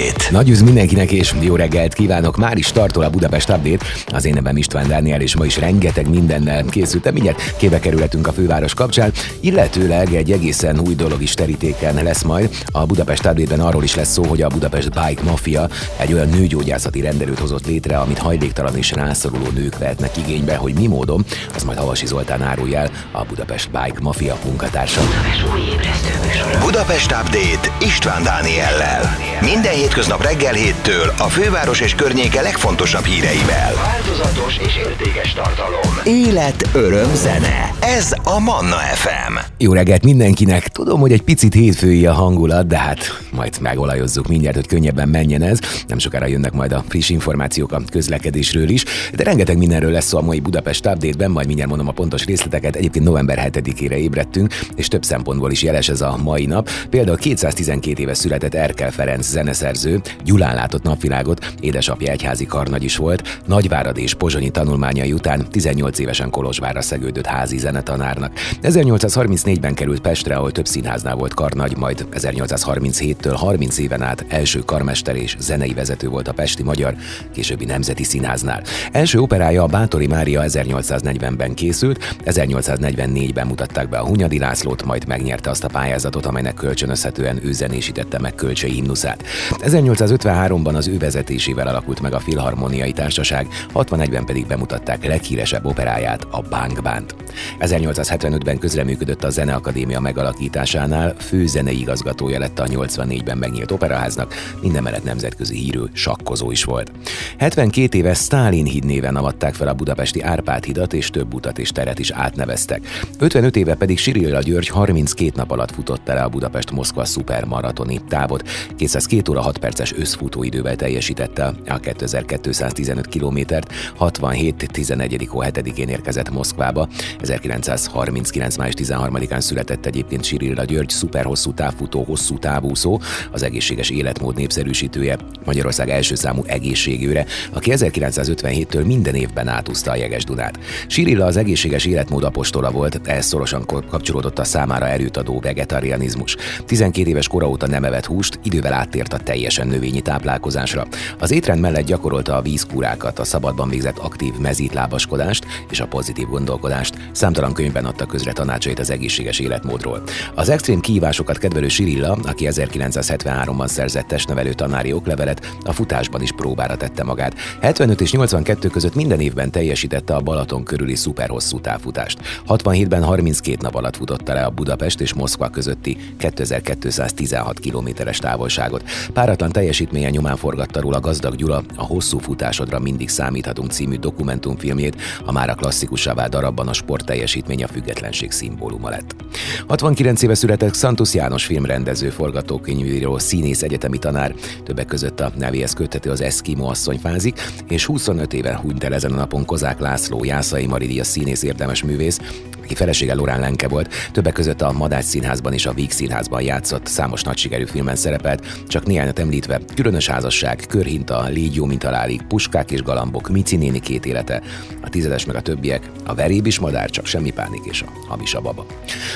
Update. Nagy üz mindenkinek és jó reggelt kívánok! Már is startol a Budapest Update. Az én nevem István Dániel, és ma is rengeteg mindennel készültem. Mindjárt képbe kerülhetünk a főváros kapcsán, illetőleg egy egészen új dolog is terítéken lesz majd. A Budapest Update-ben arról is lesz szó, hogy a Budapest Bike Mafia egy olyan nőgyógyászati rendelőt hozott létre, amit hajléktalan és rászoruló nők vehetnek igénybe, hogy mi módon, az majd Havasi Zoltán árulja el a Budapest Bike Mafia munkatársa. Budapest Update István Dániellel. Minden hétköznap reggel héttől a főváros és környéke legfontosabb híreivel. Változatos és értékes tartalom. Élet, öröm, zene. Ez a Manna FM. Jó reggelt mindenkinek! Tudom, hogy egy picit hétfői a hangulat, de hát majd megolajozzuk mindjárt, hogy könnyebben menjen ez. Nem sokára jönnek majd a friss információk a közlekedésről is, de rengeteg mindenről lesz szó a mai Budapest Update-ben, majd mindjárt mondom a pontos részleteket. Egyébként november 7-ére ébredtünk, és több szempontból is jeles ez a mai nap. Például 212 éve született Erkel Ferenc zeneszerző, Gyulán látott napvilágot, édesapja egyházi karnagy is volt, Nagyvárad és Pozsonyi tanulmányai után 18 évesen Kolozsvárra szegődött házi zenetanárnak. 1834-ben került Pestre, ahol több színháznál volt karnagy, majd 1837-től 30 éven át első karmester és zenei vezető volt a Pesti Magyar, későbbi Nemzeti Színháznál. Első operája a Bátori Mária 1840-ben készült, 1844-ben mutatták be a Hunyadi Lászlót, majd megnyerte azt a pályázatot, amelynek kölcsönözhetően ő zenésítette meg kölcsei himnuszát. 1853-ban az ő vezetésével alakult meg a Filharmoniai Társaság, 61-ben pedig bemutatták leghíresebb operáját, a Bang. 1875-ben közreműködött a Zeneakadémia megalakításánál, fő zenei igazgatója lett a 84-ben megnyílt operaháznak, minden mellett nemzetközi hírű sakkozó is volt. 72 éve Stálin híd néven avatták fel a budapesti Árpád hidat, és több utat és teret is átneveztek. 55 éve pedig Sirilla György 32 nap alatt futott le a Budapest-Moszkva szupermaratoni távot. 202 óra 6 perces összfutóidővel teljesítette a 2215 kilométert, 67-11. hó 7-én érkezett Moszkvába. 1939. május 13-án született egyébként Sirilla György, szuperhosszú távfutó, hosszú távúszó, az egészséges életmód népszerűsítője, Magyarország első számú egészségőre, aki 1957-től minden évben átúzta a jeges Dunát. Sirilla az egészséges életmód apostola volt, ehhez szorosan kapcsolódott a számára erőt adó vegetarianizmus. 12 éves kora óta nem evett húst, idővel áttért a teljesen növényi táplálkozásra. Az étrend mellett gyakorolta a vízkúrákat, a szabadban végzett aktív mezítlábaskodást és a pozitív gondolkodást. Számtalan könyvben adta közre tanácsait az egészséges életmódról. Az extrém kihívásokat kedvelő Sirilla, aki 1973-ban szerzett testnevelő tanári oklevelet, a futásban is próbára tette magát. 75 és 82 között minden évben teljesítette a Balaton körüli szuperhosszú távfutást. 67-ben 32 nap alatt futotta le a Budapest és Moszkva közötti 2216 kilométeres távolságot. Páratlan teljesítménye nyomán forgatta róla Gazdag Gyula a Hosszú futásodra mindig számíthatunk című dokumentumfilmjét, a már a klasszikussá vált darabban a sport teljesítmény a függetlenség szimbóluma lett. 69 éve született Santos János filmrendező, forgatókönyvíró, színész, egyetemi tanár, többek között a nevéhez köthető az Eskimo asszony fázik, és 25 éve hunyt el ezen a napon Kozák László, Jászai Maridia színész érdemes művész, aki felesége Lorán Lenke volt, többek között a Madács Színházban és a Víg Színházban játszott, számos nagy sikerű filmen szerepelt, csak néhányat említve, különös házasság, körhinta, légyó, mint alálig, puskák és galambok, Mici néni két élete, a tizedes meg a többiek, a veréb is madár, csak semmi pánik és a hamis a baba.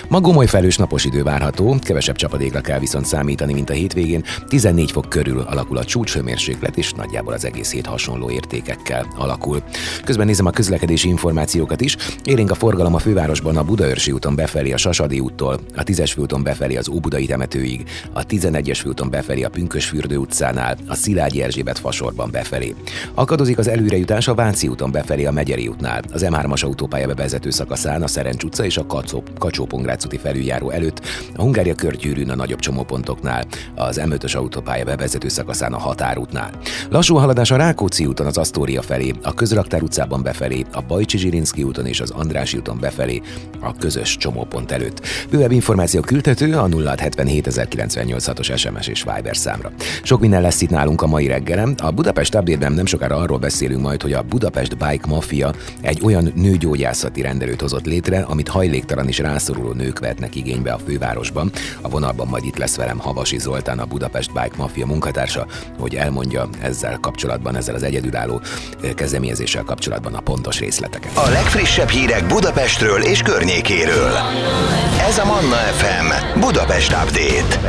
Ma gomoly felős napos idő várható, kevesebb csapadékra kell viszont számítani, mint a hétvégén, 14 fok körül alakul a csúcshőmérséklet, és nagyjából az egész hét hasonló értékekkel alakul. Közben nézem a közlekedési információkat is. Élénk a forgalom a fővárosban a Budaörsi úton befelé a Sasadi úttól, a 10-es főúton befelé az Óbudai temetőig, a 11-es főúton befelé a Pünkösfürdő utcánál, a Szilágyi Erzsébet fasorban befelé. Akadozik az előrejutás a Váci úton befelé a Megyeri útnál, az M3-as autópálya bevezető szakaszán a Szerencs utca és a kacsó úti felüljáró előtt, a Hungária körgyűrűn a nagyobb csomópontoknál, az M5-ös autópálya bevezető szakaszán a Határútnál. Lassú haladás a Rákóczi úton az Asztória felé, a Közraktár utcában befelé, a Bajcsi Zsirinszki úton és az Andrási úton befelé, a közös csomópont előtt. Bővebb információ küldhető a 0677 os SMS és Viber számra. Sok minden lesz itt nálunk a mai reggelem. A Budapest update nem sokára arról beszélünk majd, hogy a Budapest Bike Mafia egy olyan nőgyógyászati rendelőt hozott létre, amit hajléktalan és rászoruló nők vehetnek igénybe a fővárosban. A vonalban majd itt lesz velem Havasi Zoltán, a Budapest Bike Mafia munkatársa, hogy elmondja ezzel kapcsolatban, ezzel az egyedülálló kezdeményezéssel kapcsolatban a pontos részleteket. A legfrissebb hírek Budapestről és környékéről. Ez a Manna FM Budapest Update.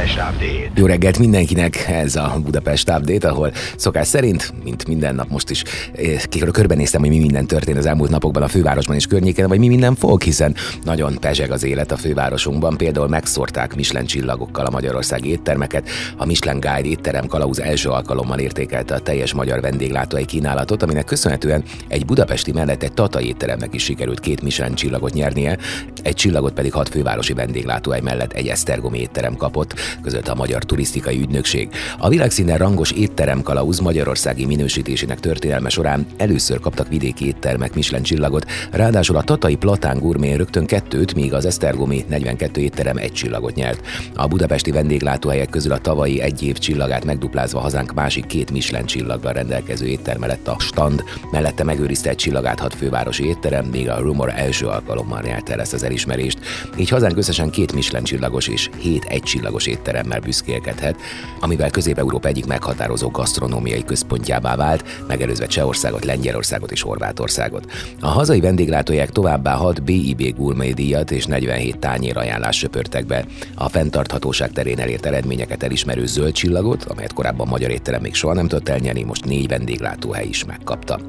Jó reggelt mindenkinek, ez a Budapest Update, ahol szokás szerint, mint minden nap most is eh, körbenéztem, hogy mi minden történt az elmúlt napokban a fővárosban és környéken, vagy mi minden fog, hiszen nagyon pezseg az élet a fővárosunkban. Például megszórták Michelin csillagokkal a magyarországi éttermeket. A Michelin Guide étterem kalauz első alkalommal értékelte a teljes magyar vendéglátói kínálatot, aminek köszönhetően egy budapesti mellett egy tatai étteremnek is sikerült két Michelin csillagot nyernie, egy csillagot pedig hat fővárosi vendéglátóhely mellett egy Esztergomi étterem kapott, között a Magyar Turisztikai Ügynökség. A világszinten rangos étterem kalauz magyarországi minősítésének történelme során először kaptak vidéki éttermek Michelin csillagot, ráadásul a Tatai Platán Gourmet rögtön kettőt, míg az Esztergomi 42 étterem egy csillagot nyert. A budapesti vendéglátóhelyek közül a tavalyi egy év csillagát megduplázva hazánk másik két Michelin csillaggal rendelkező étterme lett a stand, mellette megőrizte egy csillagát hat fővárosi étterem, míg a Rumor első alkalommal nyerte ezt az elismerést. Így hazánk összesen két Michelin csillagos és hét egycsillagos étteremmel büszkélkedhet, amivel Közép-Európa egyik meghatározó gasztronómiai központjává vált, megelőzve Csehországot, Lengyelországot és Horvátországot. A hazai vendéglátóják továbbá 6 BIB gourmet díjat és 47 tányér ajánlás söpörtek be. A fenntarthatóság terén elért eredményeket elismerő zöld csillagot, amelyet korábban magyar étterem még soha nem tudott elnyerni, most négy vendéglátóhely is megkapta.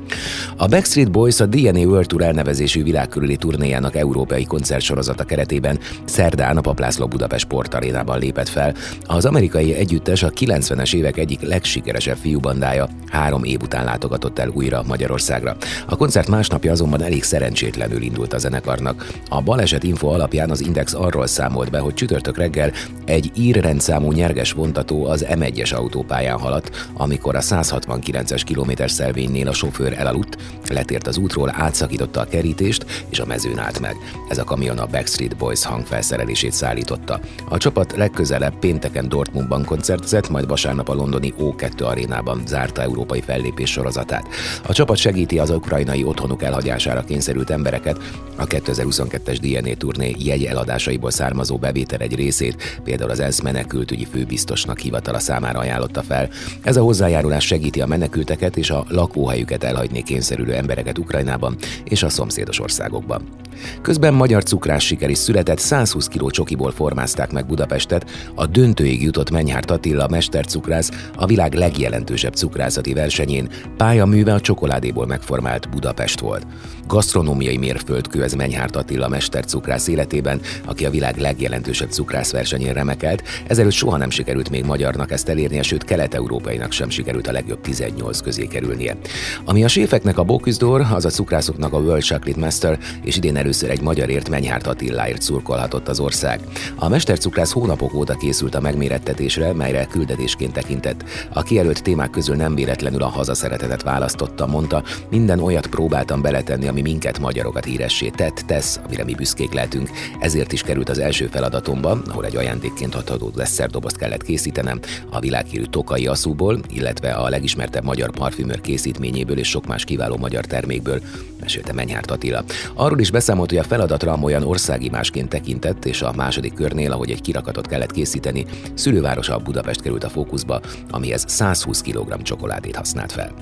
A Backstreet Boys a DNA World Tour elnevezésű világkörüli turnéjának európai koncertsorozata keretében szerdán a Paplászló Budapest sportarénában lépett fel. Az amerikai együttes a 90-es évek egyik legsikeresebb fiúbandája három év után látogatott el újra Magyarországra. A koncert másnapja azonban elég szerencsétlenül indult a zenekarnak. A baleset info alapján az Index arról számolt be, hogy csütörtök reggel egy írrendszámú nyerges vontató az M1-es autópályán haladt, amikor a 169-es kilométer szelvénynél a sofőr elaludt, letért az útról, átszakította a kerítést, és a mezőn állt meg. Ez a kamion a Backstreet Boys hangfelszerelését szállította. A csapat legközelebb pénteken Dortmundban koncertezett, majd vasárnap a londoni O2 arénában zárta európai fellépés sorozatát. A csapat segíti az ukrajnai otthonuk elhagyására kényszerült embereket, a 2022-es DNA turné jegy eladásaiból származó bevétel egy részét, például az ENSZ menekültügyi főbiztosnak hivatala számára ajánlotta fel. Ez a hozzájárulás segíti a menekülteket és a lakóhelyüket elhagyni kényszerülő embereket Ukrajnában és a szomszédos országokban. Közben magyar cukrás siker is született, 120 kg csokiból formázták meg Budapestet, a döntőig jutott Menyhárt Attila mestercukrász a világ legjelentősebb cukrászati versenyén, pályaműve a csokoládéból megformált Budapest volt. Gasztronómiai mérföldkő ez Menyhárt Attila mestercukrász életében, aki a világ legjelentősebb cukrászversenyén remekelt, ezelőtt soha nem sikerült még magyarnak ezt elérnie, sőt kelet-európainak sem sikerült a legjobb 18 közé kerülnie. Ami a séfeknek a Bóküzdor, az a cukrászoknak a World Chocolate Master, és idén először egy magyarért Menyhárt Attiláért szurkolhatott az ország. A mestercukrász hónapok óta készült a megmérettetésre, melyre küldetésként tekintett. A kijelölt témák közül nem véletlenül a hazaszeretetet választotta, mondta, minden olyat próbáltam beletenni, ami minket magyarokat híressé tett, tesz, amire mi büszkék lehetünk. Ezért is került az első feladatomba, ahol egy ajándékként hatható desszertdobozt kellett készítenem, a világhírű Tokai aszúból, illetve a legismertebb magyar parfümör készítményéből és sok más kiváló magyar termékből, mesélte Menyhárt Attila. Arról is beszámolt, hogy a feladatra olyan országimásként tekintett, és a második körnél, ahogy egy kirakatot kellett készíteni, szülővárosa Budapest került a fókuszba, amihez 120 kg csokoládét használt fel.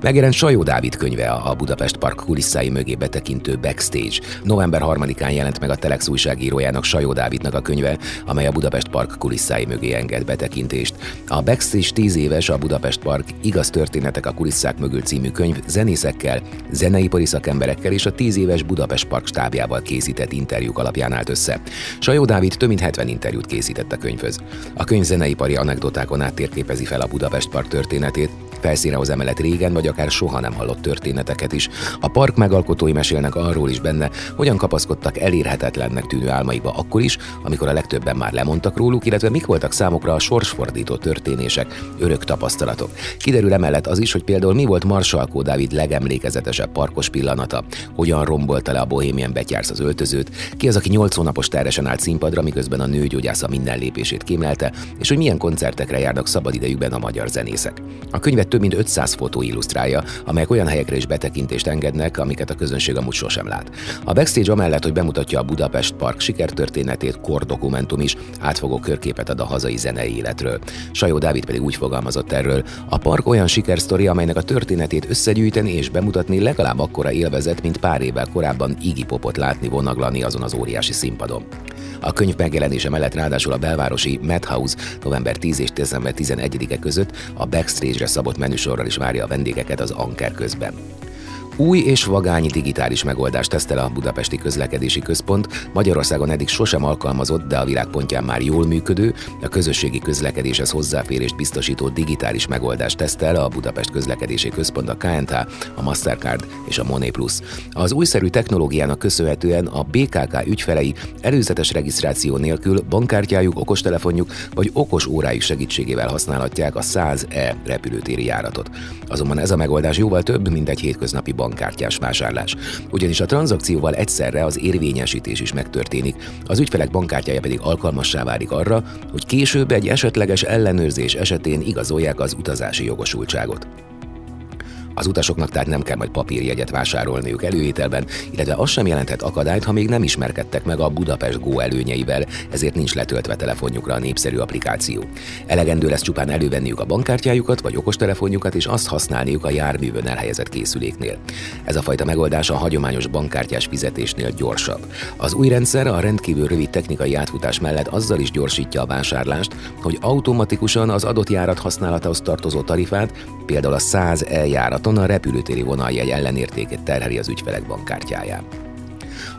Megjelent Sajó Dávid könyve a Budapest Park kulisszái mögé betekintő Backstage. November 3-án jelent meg a Telex újságírójának Sajó Dávidnak a könyve, amely a Budapest Park kulisszái mögé enged betekintést. A Backstage 10 éves a Budapest Park igaz történetek a kulisszák mögül című könyv zenészekkel, zeneipari szakemberekkel és a 10 éves Budapest Park stábjával készített interjúk alapján állt össze. Sajó Dávid több mint 70 interjút készített a könyvhöz. A könyv zeneipari anekdotákon át térképezi fel a Budapest Park történetét, felszíne hoz emelet régen vagy akár soha nem hallott történeteket is. A park megalkotói mesélnek arról is benne, hogyan kapaszkodtak elérhetetlennek tűnő álmaikba akkor is, amikor a legtöbben már lemondtak róluk, illetve mik voltak számukra a sorsfordító történések, örök tapasztalatok. Kiderül emellett az is, hogy például mi volt Marsalkó Dávid legemlékezetesebb parkos pillanata, hogyan rombolta le a bohémien betyársz az öltözőt, ki az, aki 8 hónapos teresen állt színpadra, miközben a nőgyógyásza minden lépését kémlelte, és hogy milyen koncertekre járnak szabadidejükben a magyar zenészek. A könyvet több mint 500 fotó illusztrálja, amelyek olyan helyekre is betekintést engednek, amiket a közönség amúgy sosem lát. A backstage amellett, hogy bemutatja a Budapest Park sikertörténetét, kordokumentum is átfogó körképet ad a hazai zenei életről. Sajó Dávid pedig úgy fogalmazott erről, a park olyan sikersztori, amelynek a történetét összegyűjteni és bemutatni legalább akkora élvezet, mint pár évvel korábban Iggy Popot látni vonaglani azon az óriási színpadon. A könyv megjelenése mellett ráadásul a belvárosi Madhouse november 10 és december 11-e között a backstage-re szabott menüsorral is várja a vendégeket az Anker közben. Új és vagányi digitális megoldást tesztel a Budapesti Közlekedési Központ, Magyarországon eddig sosem alkalmazott, de a világpontján már jól működő, a közösségi közlekedéshez hozzáférést biztosító digitális megoldást tesztel a Budapest Közlekedési Központ, a KNH, a Mastercard és a Moné Plus. Az újszerű technológiának köszönhetően a BKK ügyfelei előzetes regisztráció nélkül bankkártyájuk, okostelefonjuk vagy okos órájuk segítségével használhatják a 100E repülőtéri járatot. Azonban ez a megoldás jóval több, mint egy hétköznapi bankkártyás vásárlás. Ugyanis a tranzakcióval egyszerre az érvényesítés is megtörténik, az ügyfelek bankkártyája pedig alkalmassá válik arra, hogy később egy esetleges ellenőrzés esetén igazolják az utazási jogosultságot. Az utasoknak tehát nem kell majd papírjegyet vásárolniuk előételben, illetve az sem jelenthet akadályt, ha még nem ismerkedtek meg a Budapest Go előnyeivel, ezért nincs letöltve telefonjukra a népszerű applikáció. Elegendő lesz csupán elővenniük a bankkártyájukat vagy okostelefonjukat, és azt használniuk a járművön elhelyezett készüléknél. Ez a fajta megoldás a hagyományos bankkártyás fizetésnél gyorsabb. Az új rendszer a rendkívül rövid technikai átfutás mellett azzal is gyorsítja a vásárlást, hogy automatikusan az adott járat használatához tartozó tarifát, például a 100 eljárat járaton a repülőtéri vonaljegy ellenértékét terheli az ügyfelek bankkártyáján.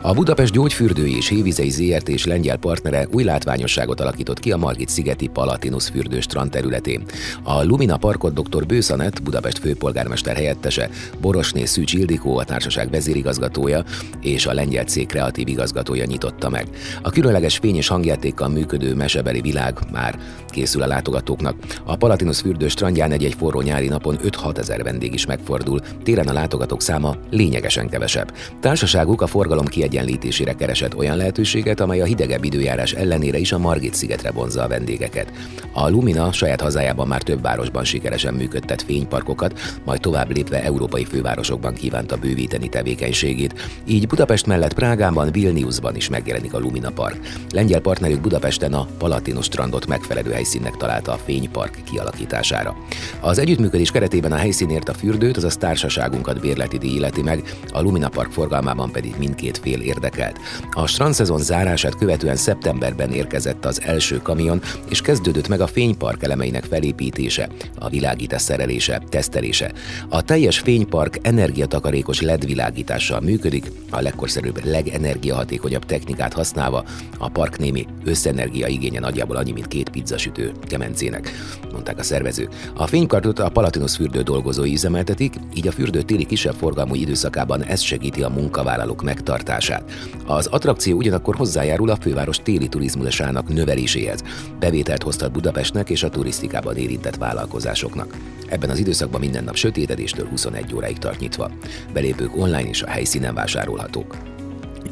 A Budapest Gyógyfürdői és Hévizei ZRT és lengyel partnere új látványosságot alakított ki a Margit szigeti Palatinus fürdő strand területén. A Lumina Parkot dr. Bőszanet, Budapest főpolgármester helyettese, Borosné Szűcs Ildikó, a társaság vezérigazgatója és a lengyel cég kreatív igazgatója nyitotta meg. A különleges fény és hangjátékkal működő mesebeli világ már készül a látogatóknak. A Palatinus fürdő strandján egy-egy forró nyári napon 5-6 ezer vendég is megfordul, téren a látogatók száma lényegesen kevesebb. Társaságuk a forgalom kiegyenlítésére keresett olyan lehetőséget, amely a hidegebb időjárás ellenére is a Margit szigetre vonzza a vendégeket. A Lumina saját hazájában már több városban sikeresen működtet fényparkokat, majd tovább lépve európai fővárosokban kívánta bővíteni tevékenységét. Így Budapest mellett Prágában, Vilniusban is megjelenik a Lumina Park. Lengyel partnerük Budapesten a Palatinus strandot megfelelő helyszínnek találta a fénypark kialakítására. Az együttműködés keretében a helyszínért a fürdőt, azaz társaságunkat bérleti díj illeti meg, a Lumina Park forgalmában pedig mindkét fél érdekelt. A strandszezon zárását követően szeptemberben érkezett az első kamion, és kezdődött meg a fénypark elemeinek felépítése, a világítás szerelése, tesztelése. A teljes fénypark energiatakarékos LED világítással működik, a legkorszerűbb, legenergiahatékonyabb technikát használva, a park némi összenergia igénye nagyjából annyi, mint két pizzasütő kemencének, mondták a szervezők. A fénykartot a Palatinus fürdő dolgozói üzemeltetik, így a fürdő téli kisebb forgalmú időszakában ez segíti a munkavállalók megtartását megtartását. Az attrakció ugyanakkor hozzájárul a főváros téli turizmusának növeléséhez. Bevételt hoztat Budapestnek és a turisztikában érintett vállalkozásoknak. Ebben az időszakban minden nap sötétedéstől 21 óráig tart nyitva. Belépők online és a helyszínen vásárolhatók.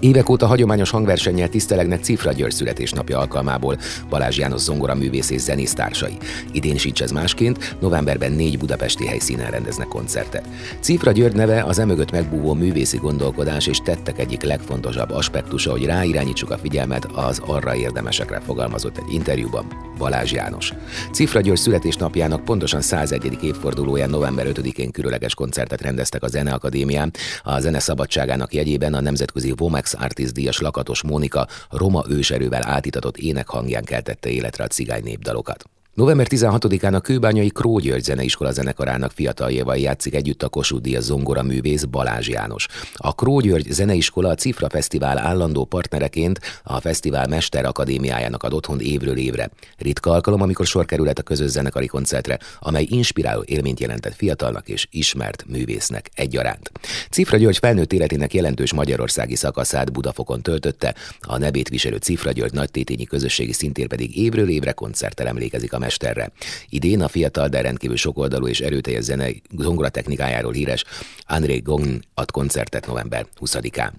Évek óta hagyományos hangversennyel tisztelegnek Cifra György születésnapja alkalmából Balázs János zongora művész és zenész társai. Idén sincs ez másként, novemberben négy budapesti helyszínen rendeznek koncertet. Cifra György neve az emögött megbúvó művészi gondolkodás és tettek egyik legfontosabb aspektusa, hogy ráirányítsuk a figyelmet az arra érdemesekre fogalmazott egy interjúban Balázs János. Cifra György születésnapjának pontosan 101. évfordulóján november 5-én különleges koncertet rendeztek a Zeneakadémián. A zene szabadságának jegyében a nemzetközi Vomex Artist díjas Lakatos Mónika roma őserővel átitatott énekhangján keltette életre a cigány népdalokat. November 16-án a Kőbányai Kró György Zeneiskola zenekarának fiataljával játszik együtt a Kossuth Díjas zongora művész Balázs János. A Kró György Zeneiskola a Cifra Fesztivál állandó partnereként a Fesztivál Mester Akadémiájának ad otthon évről évre. Ritka alkalom, amikor sor kerülhet a közös zenekari koncertre, amely inspiráló élményt jelentett fiatalnak és ismert művésznek egyaránt. Cifra György felnőtt életének jelentős magyarországi szakaszát Budafokon töltötte, a nevét viselő Cifra György nagytétényi közösségi szintér pedig évről évre koncerttel emlékezik a zongoramesterre. Idén a fiatal, de rendkívül sokoldalú és erőteljes zene zongora technikájáról híres André Gong ad koncertet november 20-án.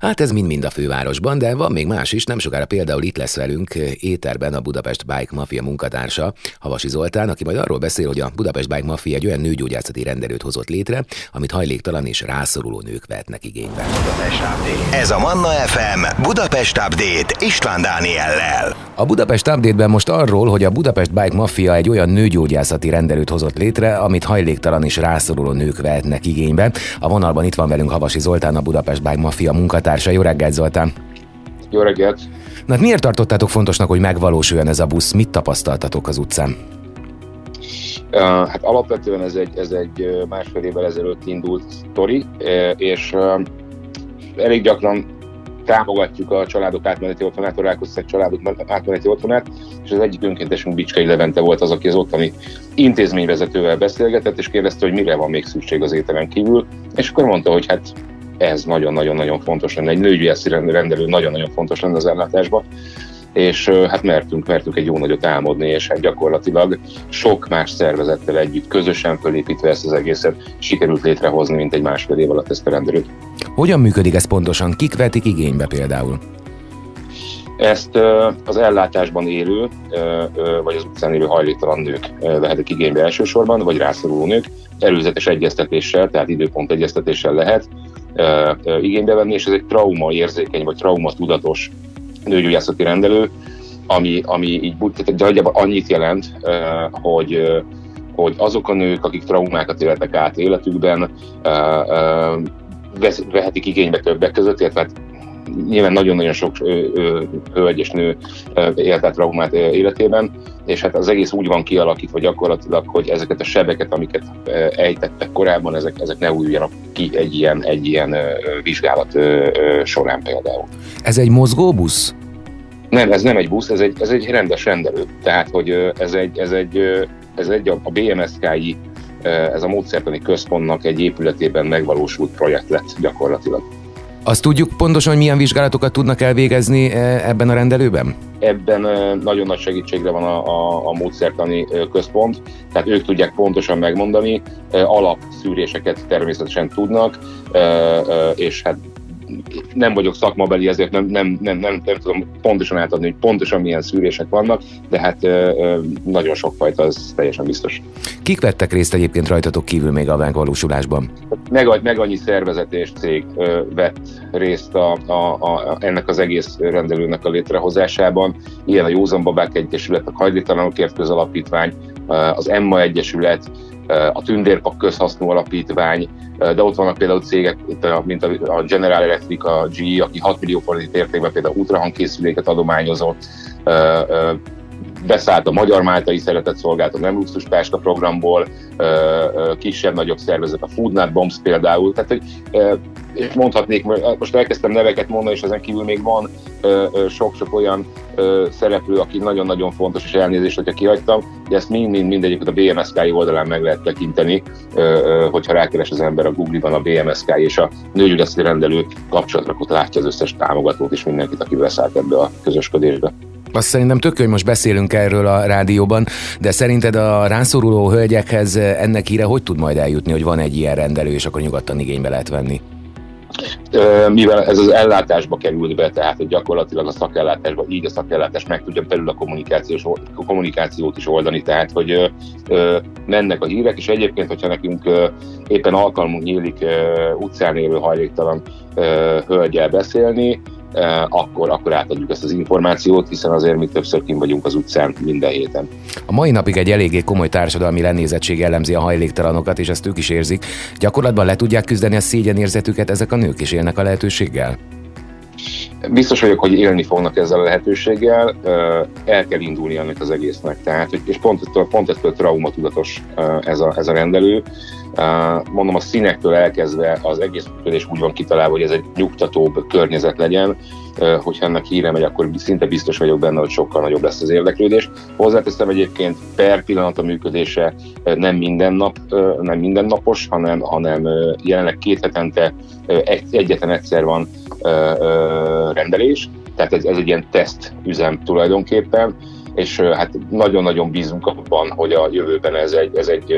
Hát ez mind-mind a fővárosban, de van még más is, nem sokára például itt lesz velünk éterben a Budapest Bike Mafia munkatársa, Havasi Zoltán, aki majd arról beszél, hogy a Budapest Bike Mafia egy olyan nőgyógyászati rendelőt hozott létre, amit hajléktalan és rászoruló nők vehetnek igénybe. Ez a Manna FM Budapest Update István Dániellel. A Budapest Update-ben most arról, hogy a Budapest Bike Mafia egy olyan nőgyógyászati rendelőt hozott létre, amit hajléktalan és rászoruló nők vehetnek igénybe. A vonalban itt van velünk Havasi Zoltán, a Budapest Bike Mafia munkatársa. Jó reggelt, Zoltán! Jó reggelt! Na, hát miért tartottátok fontosnak, hogy megvalósuljon ez a busz? Mit tapasztaltatok az utcán? Hát alapvetően ez egy, ez egy másfél évvel ezelőtt indult sztori, és elég gyakran támogatjuk a családok átmeneti otthonát, a Rákoszeg családok átmeneti otthonát, és az egyik önkéntesünk Bicskei Levente volt az, aki az ottani intézményvezetővel beszélgetett, és kérdezte, hogy mire van még szükség az ételen kívül, és akkor mondta, hogy hát ez nagyon-nagyon-nagyon fontos lenne, egy nőgyűjészi rendelő nagyon-nagyon fontos lenne az ellátásban, és hát mertünk, mertünk egy jó nagyot álmodni, és hát gyakorlatilag sok más szervezettel együtt, közösen fölépítve ezt az egészet sikerült létrehozni, mint egy másfél év alatt ezt a rendelőt. Hogyan működik ez pontosan? Kik vetik igénybe például? Ezt az ellátásban élő, vagy az utcán élő hajléktalan nők vehetik igénybe elsősorban, vagy rászoruló nők, előzetes egyeztetéssel, tehát időpont egyeztetéssel lehet igénybe venni, és ez egy trauma érzékeny, vagy trauma tudatos nőgyógyászati rendelő, ami, ami így nagyjából annyit jelent, hogy hogy azok a nők, akik traumákat éltek át életükben, vehetik igénybe többek között, illetve hát nyilván nagyon-nagyon sok hölgy és nő élt át traumát életében, és hát az egész úgy van kialakítva gyakorlatilag, hogy ezeket a sebeket, amiket ejtettek korábban, ezek, ezek ne újuljanak ki egy ilyen, egy ilyen vizsgálat során például. Ez egy mozgóbusz? Nem, ez nem egy busz, ez egy, ez egy rendes rendelő. Tehát, hogy ez egy, ez egy, ez egy a BMSK-i, ez a módszertani központnak egy épületében megvalósult projekt lett gyakorlatilag. Azt tudjuk pontosan, hogy milyen vizsgálatokat tudnak elvégezni e, ebben a rendelőben? Ebben nagyon nagy segítségre van a, a, a módszertani központ, tehát ők tudják pontosan megmondani, alapszűréseket természetesen tudnak, és hát nem vagyok szakmabeli, ezért nem, nem, nem, nem, nem tudom pontosan átadni, hogy pontosan milyen szűrések vannak, de hát nagyon sokfajta, az teljesen biztos. Kik vettek részt egyébként rajtatok kívül még a megvalósulásban? Meg, meg annyi szervezet és cég vett részt a, a, a, ennek az egész rendelőnek a létrehozásában. Ilyen a Józan Babák Egyesület, a Hajléktalanokért Közalapítvány, az Emma Egyesület, a Tündérpak Közhasznú Alapítvány, de ott vannak például cégek, mint a General Electric, a GE, aki 6 millió forint értékben például ultrahangkészüléket adományozott, beszállt a Magyar Máltai Szeretett Szolgálat, a Nem Luxus Páska programból, kisebb-nagyobb szervezet, a Foodnut Bombs például, tehát hogy és mondhatnék, most elkezdtem neveket mondani, és ezen kívül még van sok-sok olyan szereplő, aki nagyon-nagyon fontos, és elnézést, hogyha kihagytam, de ezt mind-mind mindegyiket a BMSK oldalán meg lehet tekinteni, hogyha rákeres az ember a Google-ban a BMSK és a nőgyűleszti rendelő kapcsolatra, akkor látja az összes támogatót és mindenkit, aki beszállt ebbe a közösködésbe. Azt szerintem tök hogy most beszélünk erről a rádióban, de szerinted a rászoruló hölgyekhez ennek híre hogy tud majd eljutni, hogy van egy ilyen rendelő, és akkor nyugodtan igénybe lehet venni? mivel ez az ellátásba került be, tehát hogy gyakorlatilag a szakellátásba, így a szakellátás meg tudja belül a, kommunikációs, a kommunikációt is oldani, tehát hogy ö, mennek a hírek, és egyébként, hogyha nekünk ö, éppen alkalmunk nyílik ö, utcán élő hajléktalan ö, hölgyel beszélni, akkor, akkor átadjuk ezt az információt, hiszen azért mi többször kim vagyunk az utcán minden héten. A mai napig egy eléggé komoly társadalmi lenézettség jellemzi a hajléktalanokat, és ezt ők is érzik. Gyakorlatban le tudják küzdeni a szégyenérzetüket ezek a nők, is élnek a lehetőséggel? Biztos vagyok, hogy élni fognak ezzel a lehetőséggel, el kell indulni ennek az egésznek. Tehát, és pont ettől, pont ettől traumatudatos ez a, ez a rendelő. Mondom, a színektől elkezdve az egész működés úgy van kitalálva, hogy ez egy nyugtatóbb környezet legyen, hogyha ennek híre megy, akkor szinte biztos vagyok benne, hogy sokkal nagyobb lesz az érdeklődés. Hozzáteszem egyébként per pillanat a működése nem minden nap, nem mindennapos, hanem, hanem jelenleg két hetente egy, egyetlen egyszer van rendelés, tehát ez, ez egy ilyen teszt üzem tulajdonképpen, és hát nagyon-nagyon bízunk abban, hogy a jövőben ez egy, ez egy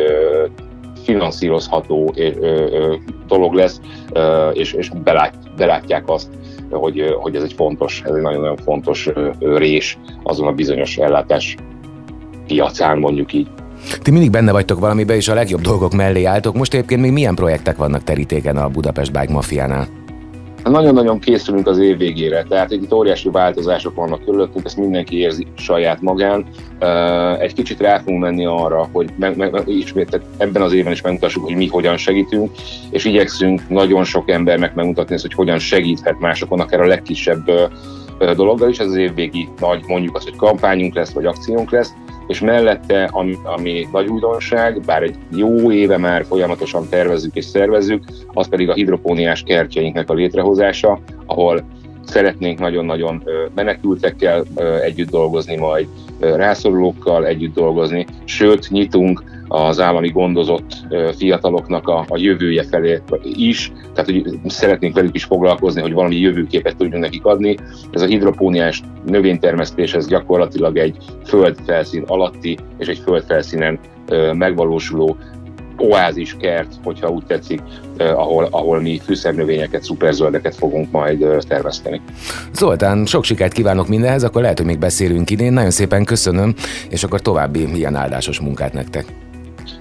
finanszírozható dolog lesz, és, és belát, belátják azt, hogy, hogy ez egy fontos, ez egy nagyon-nagyon fontos rés azon a bizonyos ellátás piacán, mondjuk így. Ti mindig benne vagytok valamiben, és a legjobb dolgok mellé álltok. Most egyébként még milyen projektek vannak terítéken a Budapest Bike Mafiánál? Nagyon-nagyon készülünk az év végére, tehát itt óriási változások vannak körülöttünk, ezt mindenki érzi saját magán. Egy kicsit rá fogunk menni arra, hogy meg, meg, ismét, ebben az évben is megmutassuk, hogy mi hogyan segítünk, és igyekszünk nagyon sok embernek megmutatni hogy hogyan segíthet másokon, akár a legkisebb dologgal is. Ez az évvégi nagy, mondjuk azt, hogy kampányunk lesz, vagy akciónk lesz, és mellette, ami, ami nagy újdonság, bár egy jó éve már folyamatosan tervezzük és szervezzük, az pedig a hidropóniás kertjeinknek a létrehozása, ahol szeretnénk nagyon-nagyon menekültekkel együtt dolgozni majd, rászorulókkal együtt dolgozni, sőt, nyitunk az állami gondozott fiataloknak a, a jövője felé is, tehát hogy szeretnénk velük is foglalkozni, hogy valami jövőképet tudjunk nekik adni. Ez a hidropóniás növénytermesztés, ez gyakorlatilag egy földfelszín alatti és egy földfelszínen megvalósuló oázis kert, hogyha úgy tetszik, eh, ahol, ahol mi fűszernövényeket, szuperzöldeket fogunk majd eh, termeszteni. Zoltán, sok sikert kívánok mindenhez, akkor lehet, hogy még beszélünk idén. Nagyon szépen köszönöm, és akkor további ilyen áldásos munkát nektek.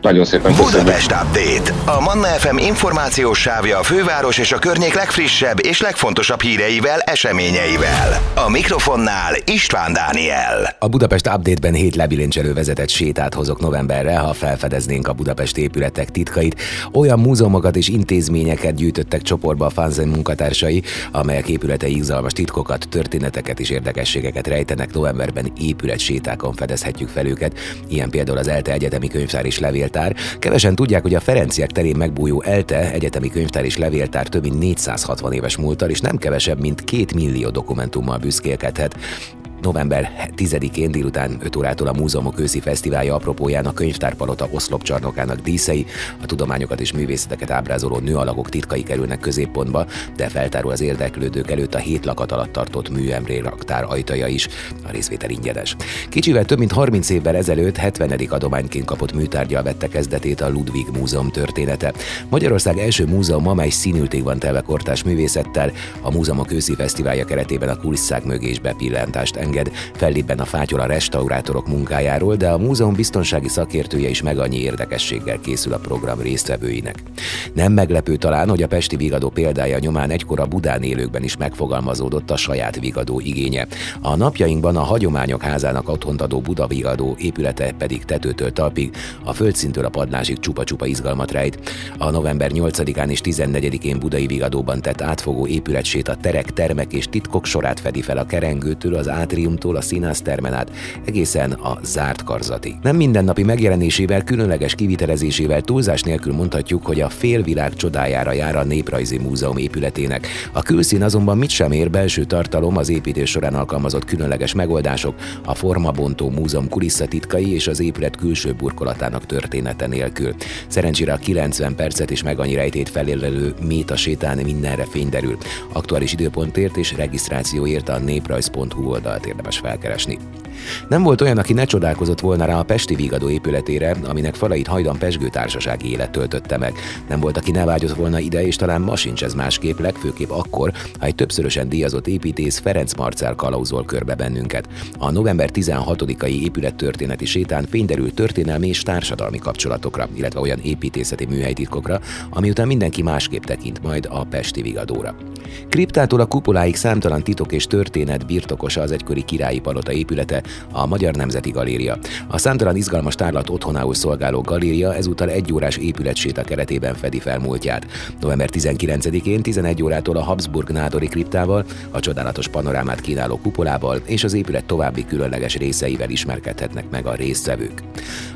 Nagyon szépen köszönöm. Budapest Update. A Manna FM információs sávja a főváros és a környék legfrissebb és legfontosabb híreivel, eseményeivel. A mikrofonnál István Dániel. A Budapest Update-ben hét lebilincselő vezetett sétát hozok novemberre, ha felfedeznénk a Budapest épületek titkait. Olyan múzeumokat és intézményeket gyűjtöttek csoportba a Fanzen munkatársai, amelyek épületei izgalmas titkokat, történeteket és érdekességeket rejtenek. Novemberben épület sétákon fedezhetjük fel őket. Ilyen például az ELTE Egyetemi Könyvtár és Levél levéltár. Kevesen tudják, hogy a Ferenciek terén megbújó ELTE egyetemi könyvtár és levéltár több mint 460 éves múltal, és nem kevesebb, mint két millió dokumentummal büszkélkedhet. November 10-én délután 5 órától a Múzeumok őszi fesztiválja apropóján a könyvtárpalota oszlopcsarnokának díszei, a tudományokat és művészeteket ábrázoló nőalagok titkai kerülnek középpontba, de feltárul az érdeklődők előtt a hét lakat alatt tartott műemré raktár ajtaja is. A részvétel ingyenes. Kicsivel több mint 30 évvel ezelőtt 70. adományként kapott műtárgyal vette kezdetét a Ludwig Múzeum története. Magyarország első múzeum, amely színülték van telve kortás művészettel, a Múzeumok őszi fesztiválja keretében a kulisszák mögé is bepillantást enged, fellébben a fátyol a restaurátorok munkájáról, de a múzeum biztonsági szakértője is meg annyi érdekességgel készül a program résztvevőinek. Nem meglepő talán, hogy a Pesti Vigadó példája nyomán egykor a Budán élőkben is megfogalmazódott a saját Vigadó igénye. A napjainkban a hagyományok házának otthont adó Buda Vigadó épülete pedig tetőtől talpig, a földszintől a padlásig csupa-csupa izgalmat rejt. A november 8-án és 14-én Budai Vigadóban tett átfogó épületsét a terek, termek és titkok sorát fedi fel a kerengőtől az átri akváriumtól a színász termenát egészen a zárt karzatig. Nem mindennapi megjelenésével, különleges kivitelezésével túlzás nélkül mondhatjuk, hogy a félvilág csodájára jár a Néprajzi Múzeum épületének. A külszín azonban mit sem ér belső tartalom, az építés során alkalmazott különleges megoldások, a formabontó múzeum kulisszatitkai és az épület külső burkolatának története nélkül. Szerencsére a 90 percet és meg annyi rejtét felélelő Méta sétán mindenre fény. Aktuális időpontért és regisztrációért a néprajz.hu oldalt érdemes felkeresni. Nem volt olyan, aki ne csodálkozott volna rá a Pesti Vigadó épületére, aminek falait hajdan pesgő társasági élet töltötte meg. Nem volt, aki ne vágyott volna ide, és talán ma sincs ez másképp, legfőképp akkor, ha egy többszörösen díjazott építész Ferenc Marcel kalauzol körbe bennünket. A november 16-ai épülettörténeti sétán fényderül történelmi és társadalmi kapcsolatokra, illetve olyan építészeti műhelytitkokra, ami után mindenki másképp tekint majd a Pesti Vigadóra. Kriptától a kupoláig számtalan titok és történet birtokosa az egykori királyi palota épülete, a Magyar Nemzeti Galéria. A számtalan izgalmas tárlat otthonául szolgáló galéria ezúttal egy órás épületséta keretében fedi fel múltját. November 19-én 11 órától a Habsburg nádori kriptával, a csodálatos panorámát kínáló kupolával és az épület további különleges részeivel ismerkedhetnek meg a résztvevők.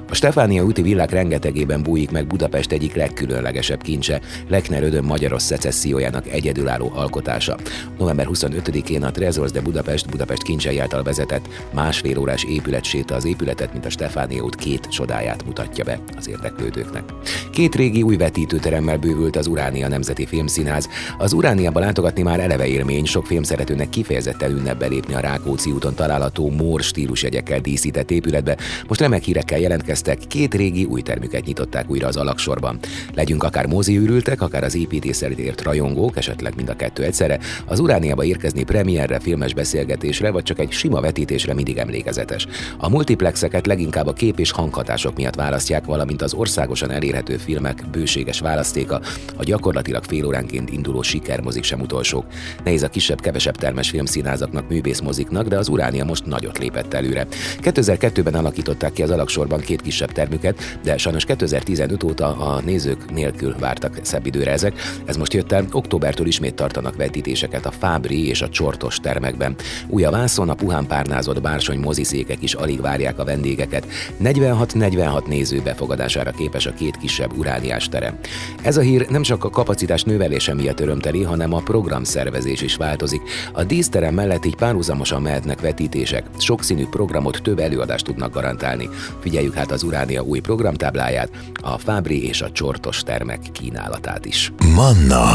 A Stefánia úti villák rengetegében bújik meg Budapest egyik legkülönlegesebb kincse, Lechner Ödön magyaros szecessziójának egyedülálló alkotása. November 25-én a Trezors de Budapest Budapest kincsei által vezetett másfél órás épület séta az épületet, mint a Stefánia út két csodáját mutatja be az érdeklődőknek. Két régi új vetítőteremmel bővült az Uránia Nemzeti Filmszínház. Az Urániába látogatni már eleve élmény, sok filmszeretőnek kifejezetten ünnepbe lépni a Rákóczi úton található mór stílusjegyekkel díszített épületbe. Most remek hírekkel jelentkeztek, két régi új termüket nyitották újra az alaksorban. Legyünk akár moziűrültek, akár az építészetért rajongók, esetleg mind a kettő egyszerre, az Urániába érkezni premierre, filmes beszélgetésre, vagy csak egy sima vetítésre mindig emlékezetes. A multiplexeket leginkább a kép és hanghatások miatt választják, valamint az országosan elérhető filmek bőséges választéka, a gyakorlatilag fél óránként induló sikermozik sem utolsók. Nehéz a kisebb, kevesebb termes filmszínházaknak, művészmoziknak, de az Uránia most nagyot lépett előre. 2002-ben alakították ki az alaksorban két kisebb termüket, de sajnos 2015 óta a nézők nélkül vártak szebb időre ezek. Ez most jött el, októbertől ismét tartanak vetítéseket a Fábri és a Csortos termekben. Új a vászon, a puhán párnázott bársony moziszékek is alig várják a vendégeket. 46-46 néző befogadására képes a két kisebb urániás terem. Ez a hír nem csak a kapacitás növelése miatt örömteli, hanem a programszervezés is változik. A díszterem mellett így párhuzamosan mehetnek vetítések, sokszínű programot, több előadást tudnak garantálni. Figyeljük hát az Uránia új programtábláját, a Fábri és a Csortos termek kínálatát is. Manna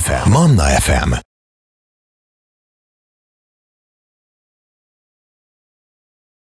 FM. Manna FM.